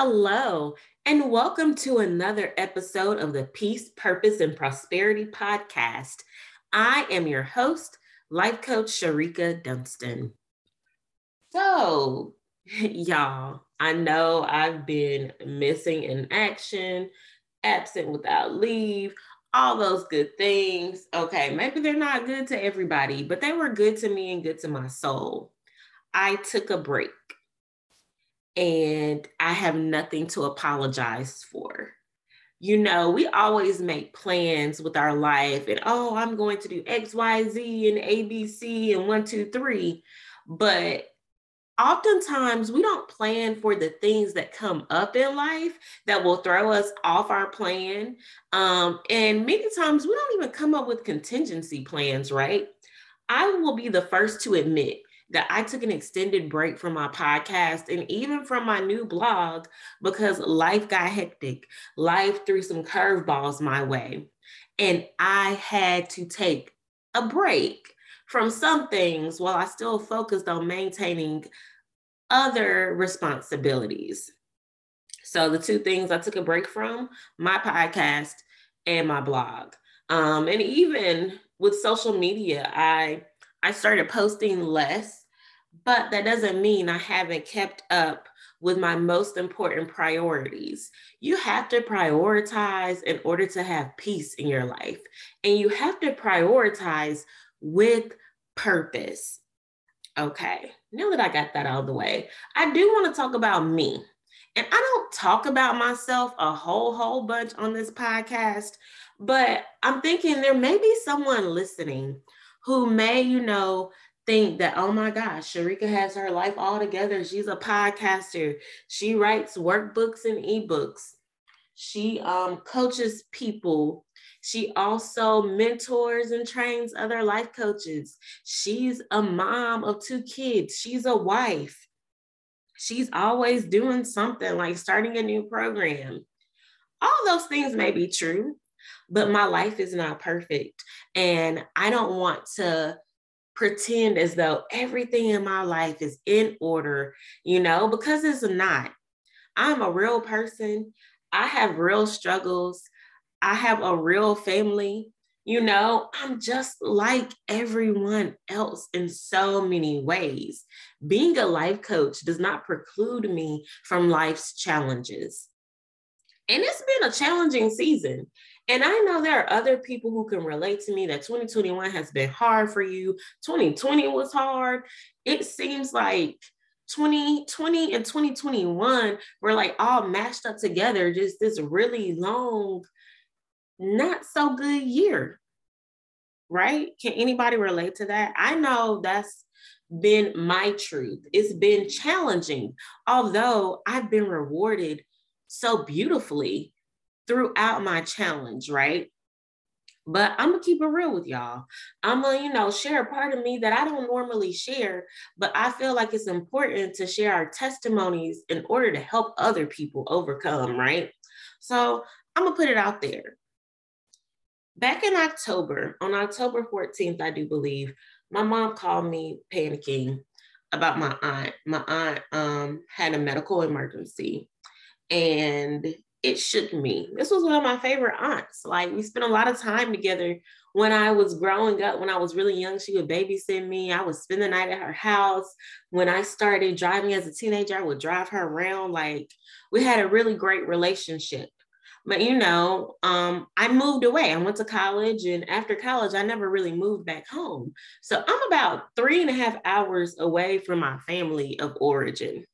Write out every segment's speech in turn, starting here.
Hello, and welcome to another episode of the Peace, Purpose, and Prosperity podcast. I am your host, life coach Shereka Dunston. So, y'all, I know I've been missing in action, absent without leave, all those good things. Okay, maybe they're not good to everybody, but they were good to me and good to my soul. I took a break and I have nothing to apologize for. You know, we always make plans with our life and, oh, I'm going to do X, Y, Z and ABC and one, two, three. But oftentimes we don't plan for the things that come up in life that will throw us off our plan. Um, and many times we don't even come up with contingency plans, right? I will be the first to admit that I took an extended break from my podcast and even from my new blog because life got hectic. Life threw some curveballs my way. And I had to take a break from some things while I still focused on maintaining other responsibilities. So, the two things I took a break from my podcast and my blog. Um, and even with social media, I I started posting less, but that doesn't mean I haven't kept up with my most important priorities. You have to prioritize in order to have peace in your life, and you have to prioritize with purpose. Okay, now that I got that out of the way, I do want to talk about me. And I don't talk about myself a whole, whole bunch on this podcast, but I'm thinking there may be someone listening who may, you know, think that, oh my gosh, Shereka has her life all together. She's a podcaster. She writes workbooks and ebooks. She um, coaches people. She also mentors and trains other life coaches. She's a mom of two kids. She's a wife. She's always doing something like starting a new program. All those things may be true, but my life is not perfect. And I don't want to pretend as though everything in my life is in order, you know, because it's not. I'm a real person. I have real struggles. I have a real family. You know, I'm just like everyone else in so many ways. Being a life coach does not preclude me from life's challenges. And it's been a challenging season. And I know there are other people who can relate to me that 2021 has been hard for you. 2020 was hard. It seems like 2020 and 2021 were like all mashed up together, just this really long, not so good year. Right? Can anybody relate to that? I know that's been my truth. It's been challenging, although I've been rewarded so beautifully throughout my challenge, right? But I'm gonna keep it real with y'all. I'm gonna, you know, share a part of me that I don't normally share, but I feel like it's important to share our testimonies in order to help other people overcome, right? So I'm gonna put it out there. Back in October, on October 14th, I do believe, my mom called me panicking about my aunt. My aunt um, had a medical emergency and it shook me. This was one of my favorite aunts. Like we spent a lot of time together when I was growing up. When I was really young, she would babysit me. I would spend the night at her house. When I started driving as a teenager, I would drive her around. Like we had a really great relationship. But you know, um, I moved away. I went to college, and after college, I never really moved back home. So I'm about three and a half hours away from my family of origin.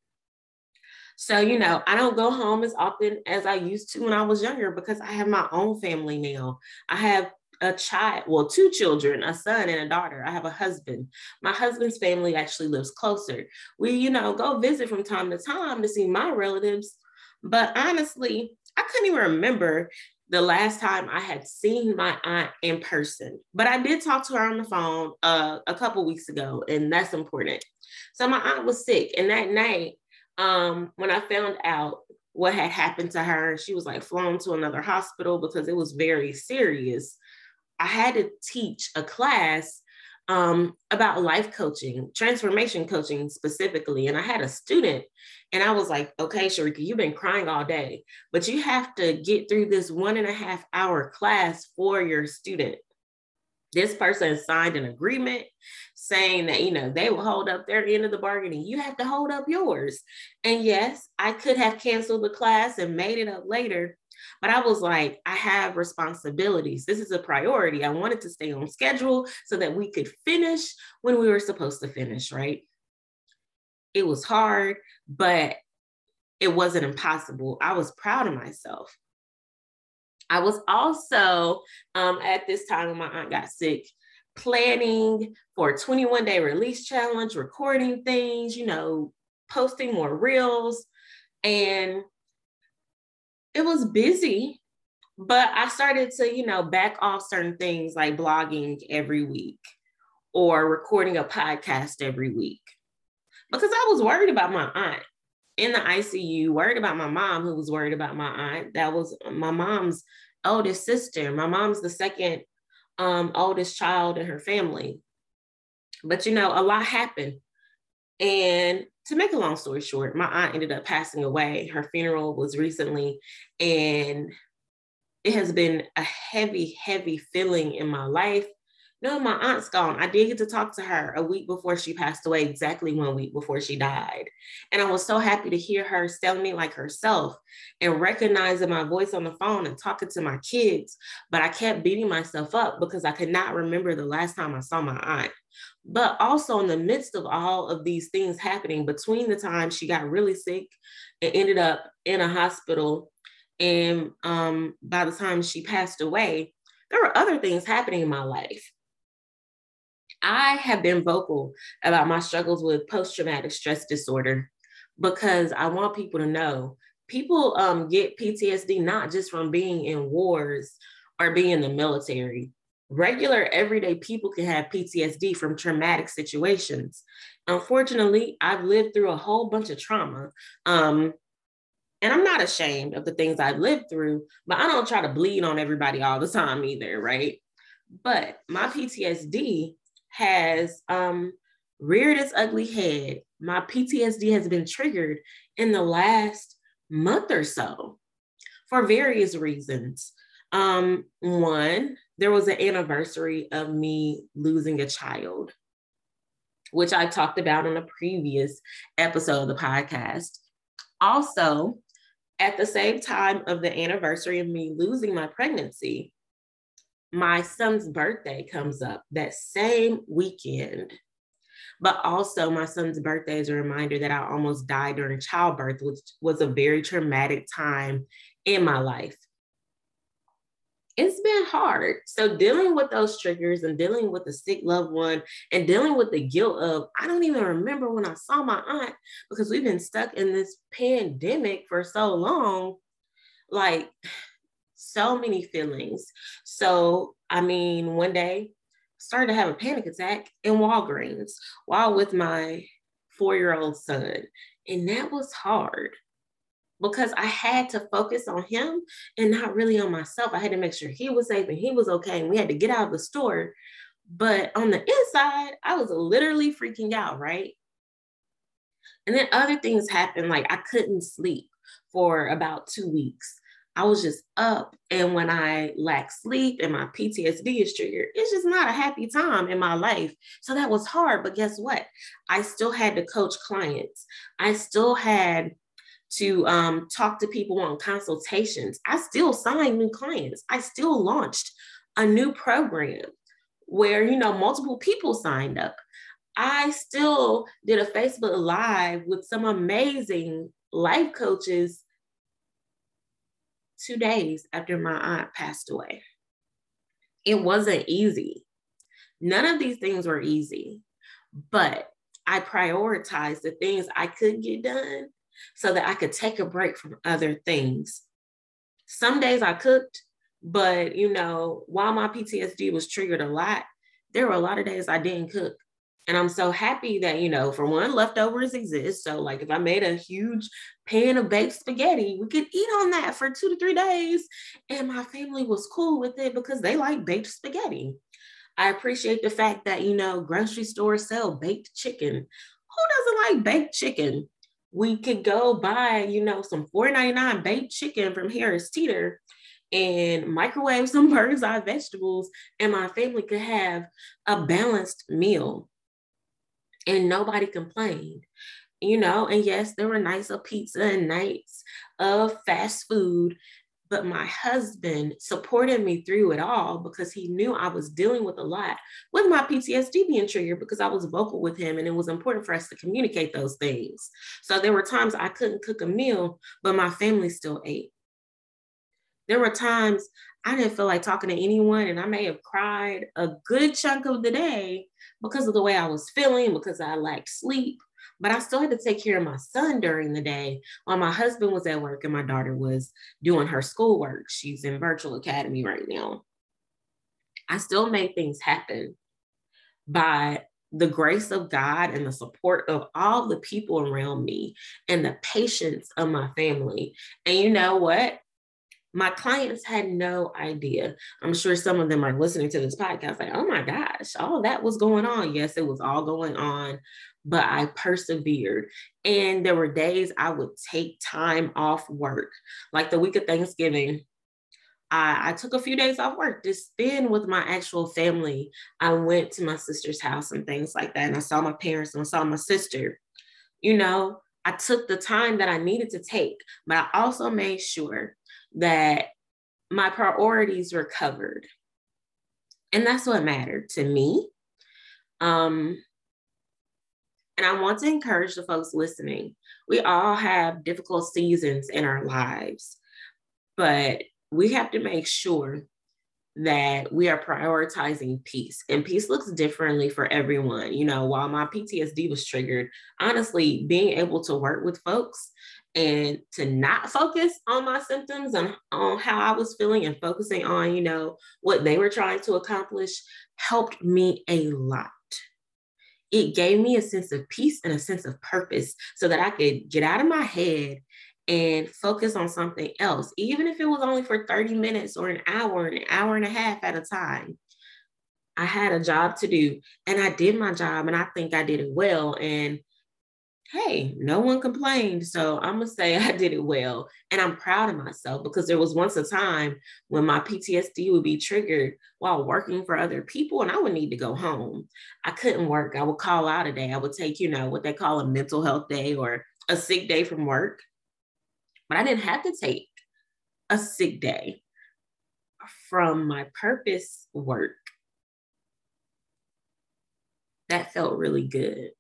So, you know, I don't go home as often as I used to when I was younger because I have my own family now. I have a child, well, two children, a son and a daughter. I have a husband. My husband's family actually lives closer. We, you know, go visit from time to time to see my relatives. But honestly, I couldn't even remember the last time I had seen my aunt in person. But I did talk to her on the phone uh, a couple weeks ago, and that's important. So my aunt was sick, and that night um, when I found out what had happened to her, she was like flown to another hospital because it was very serious. I had to teach a class um, about life coaching, transformation coaching specifically. And I had a student, and I was like, okay, Shereka, you've been crying all day, but you have to get through this one and a half hour class for your student. This person signed an agreement saying that, you know, they will hold up their end of the bargaining. You have to hold up yours. And yes, I could have canceled the class and made it up later, but I was like, I have responsibilities. This is a priority. I wanted to stay on schedule so that we could finish when we were supposed to finish, right? It was hard, but it wasn't impossible. I was proud of myself. I was also um, at this time when my aunt got sick, planning for a 21 day release challenge, recording things, you know, posting more reels. And it was busy, but I started to, you know, back off certain things like blogging every week or recording a podcast every week because I was worried about my aunt in the ICU, worried about my mom who was worried about my aunt. That was my mom's oldest sister. My mom's the second um, oldest child in her family. But you know, a lot happened. And to make a long story short, my aunt ended up passing away. Her funeral was recently, and it has been a heavy, heavy feeling in my life. No, my aunt's gone. I did get to talk to her a week before she passed away, exactly one week before she died. And I was so happy to hear her sounding like herself and recognizing my voice on the phone and talking to my kids. But I kept beating myself up because I could not remember the last time I saw my aunt. But also, in the midst of all of these things happening, between the time she got really sick and ended up in a hospital, and um, by the time she passed away, there were other things happening in my life. I have been vocal about my struggles with post traumatic stress disorder because I want people to know people um, get PTSD not just from being in wars or being in the military regular everyday people can have PTSD from traumatic situations. Unfortunately, I've lived through a whole bunch of trauma. Um, and I'm not ashamed of the things I've lived through, but I don't try to bleed on everybody all the time either, right? But my PTSD has um, reared its ugly head. My PTSD has been triggered in the last month or so for various reasons. Um, one, there was an anniversary of me losing a child, which I talked about in a previous episode of the podcast. Also, at the same time of the anniversary of me losing my pregnancy, my son's birthday comes up that same weekend. But also, my son's birthday is a reminder that I almost died during childbirth, which was a very traumatic time in my life it's been hard. So dealing with those triggers and dealing with a sick loved one and dealing with the guilt of I don't even remember when I saw my aunt because we've been stuck in this pandemic for so long. Like so many feelings. So I mean, one day started to have a panic attack in Walgreens while with my four-year-old son. And that was hard because I had to focus on him and not really on myself. I had to make sure he was safe and he was okay. And we had to get out of the store. But on the inside, I was literally freaking out, right? And then other things happened, like I couldn't sleep for about two weeks. I was just up. And when I lack sleep and my PTSD is triggered, it's just not a happy time in my life. So that was hard. But guess what? I still had to coach clients. I still had to um, talk to people on consultations. I still signed new clients. I still launched a new program where, you know, multiple people signed up. I still did a Facebook Live with some amazing life coaches two days after my aunt passed away. It wasn't easy. None of these things were easy, but I prioritized the things I could get done so that I could take a break from other things. Some days I cooked, but you know, while my PTSD was triggered a lot, there were a lot of days I didn't cook. And I'm so happy that, you know, for one, leftovers exist. So, like, if I made a huge pan of baked spaghetti, we could eat on that for two to three days. And my family was cool with it because they like baked spaghetti. I appreciate the fact that, you know, grocery stores sell baked chicken. Who doesn't like baked chicken? We could go buy, you know, some $4.99 baked chicken from Harris Teeter and microwave some bird's eye vegetables, and my family could have a balanced meal. And nobody complained, you know. And yes, there were nights of pizza and nights of fast food, but my husband supported me through it all because he knew I was dealing with a lot with my PTSD being triggered because I was vocal with him and it was important for us to communicate those things. So there were times I couldn't cook a meal, but my family still ate there were times I didn't feel like talking to anyone, and I may have cried a good chunk of the day because of the way I was feeling, because I lacked sleep. But I still had to take care of my son during the day while my husband was at work and my daughter was doing her schoolwork. She's in virtual academy right now. I still made things happen by the grace of God and the support of all the people around me and the patience of my family. And you know what? My clients had no idea. I'm sure some of them are listening to this podcast like, oh my gosh, all that was going on. Yes, it was all going on, but I persevered. And there were days I would take time off work, like the week of Thanksgiving. I, I took a few days off work to spend with my actual family. I went to my sister's house and things like that. And I saw my parents and I saw my sister. You know, I took the time that I needed to take, but I also made sure that my priorities were covered. And that's what mattered to me. Um, and I want to encourage the folks listening. We all have difficult seasons in our lives, but we have to make sure that we are prioritizing peace. And peace looks differently for everyone. You know, while my PTSD was triggered, honestly, being able to work with folks and to not focus on my symptoms and on how I was feeling and focusing on, you know, what they were trying to accomplish helped me a lot. It gave me a sense of peace and a sense of purpose so that I could get out of my head and focus on something else, even if it was only for 30 minutes or an hour, an hour and a half at a time. I had a job to do and I did my job and I think I did it well. And hey, no one complained. So I'm going to say I did it well. And I'm proud of myself because there was once a time when my PTSD would be triggered while working for other people and I would need to go home. I couldn't work. I would call out a day. I would take, you know, what they call a mental health day or a sick day from work. But I didn't have to take a sick day from my purpose work. That felt really good.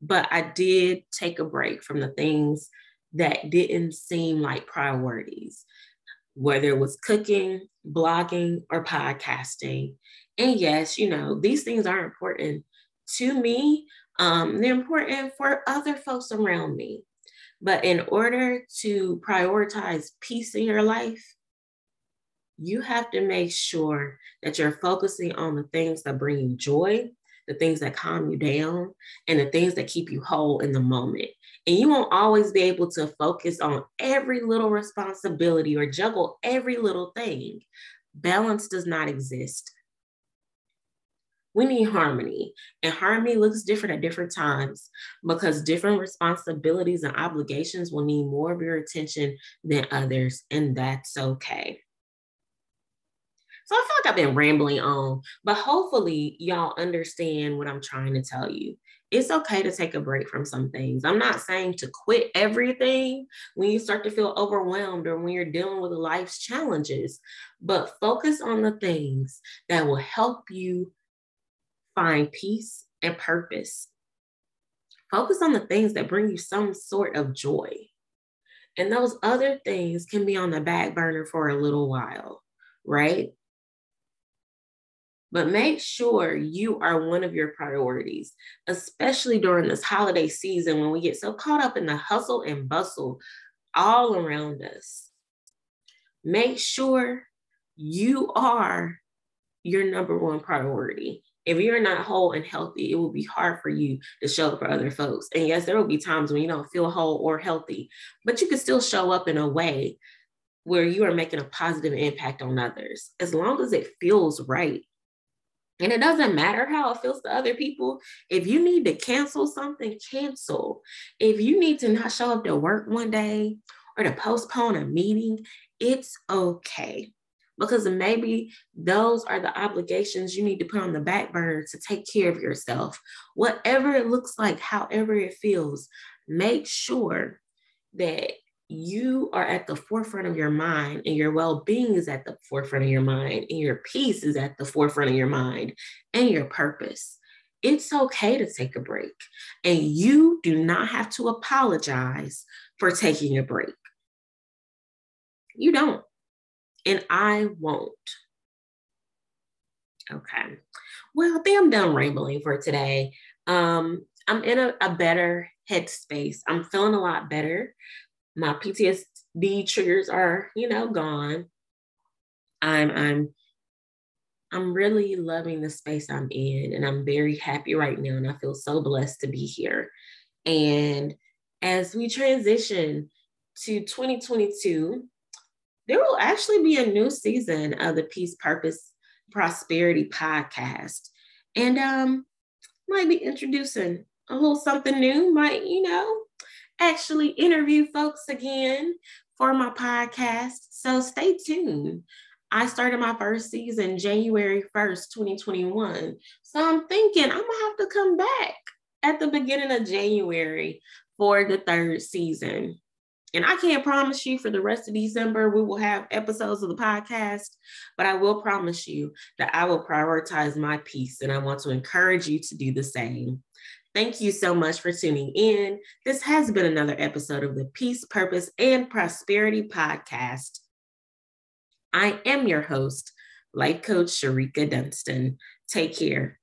But I did take a break from the things that didn't seem like priorities, whether it was cooking, blogging, or podcasting. And yes, you know, these things are important to me. Um, they're important for other folks around me. But in order to prioritize peace in your life, you have to make sure that you're focusing on the things that bring you joy the things that calm you down, and the things that keep you whole in the moment. And you won't always be able to focus on every little responsibility or juggle every little thing. Balance does not exist. We need harmony, and harmony looks different at different times because different responsibilities and obligations will need more of your attention than others, and that's okay. So I feel like I've been rambling on, but hopefully y'all understand what I'm trying to tell you. It's okay to take a break from some things. I'm not saying to quit everything when you start to feel overwhelmed or when you're dealing with life's challenges, but focus on the things that will help you find peace and purpose. Focus on the things that bring you some sort of joy. And those other things can be on the back burner for a little while, right? But make sure you are one of your priorities, especially during this holiday season when we get so caught up in the hustle and bustle all around us. Make sure you are your number one priority. If you're not whole and healthy, it will be hard for you to show up for other folks. And yes, there will be times when you don't feel whole or healthy, but you can still show up in a way where you are making a positive impact on others as long as it feels right And it doesn't matter how it feels to other people. If you need to cancel something, cancel. If you need to not show up to work one day or to postpone a meeting, it's okay. Because maybe those are the obligations you need to put on the back burner to take care of yourself. Whatever it looks like, however it feels, make sure that you are at the forefront of your mind and your well-being is at the forefront of your mind and your peace is at the forefront of your mind and your purpose. It's okay to take a break and you do not have to apologize for taking a break. You don't and i won't. Okay. Well i think i'm done rambling for today. Um i'm in a, a better headspace. I'm feeling a lot better my PTSD triggers are, you know, gone. I'm I'm I'm really loving the space I'm in and I'm very happy right now and I feel so blessed to be here. And as we transition to 2022, there will actually be a new season of the Peace Purpose Prosperity podcast. And um might be introducing a little something new, might, you know, actually interview folks again for my podcast. So stay tuned. I started my first season January 1st, 2021. So I'm thinking I'm gonna have to come back at the beginning of January for the third season. And I can't promise you for the rest of December we will have episodes of the podcast, but I will promise you that I will prioritize my peace and I want to encourage you to do the same. Thank you so much for tuning in. This has been another episode of the Peace, Purpose, and Prosperity Podcast. I am your host, Life Coach Shereka Dunston. Take care.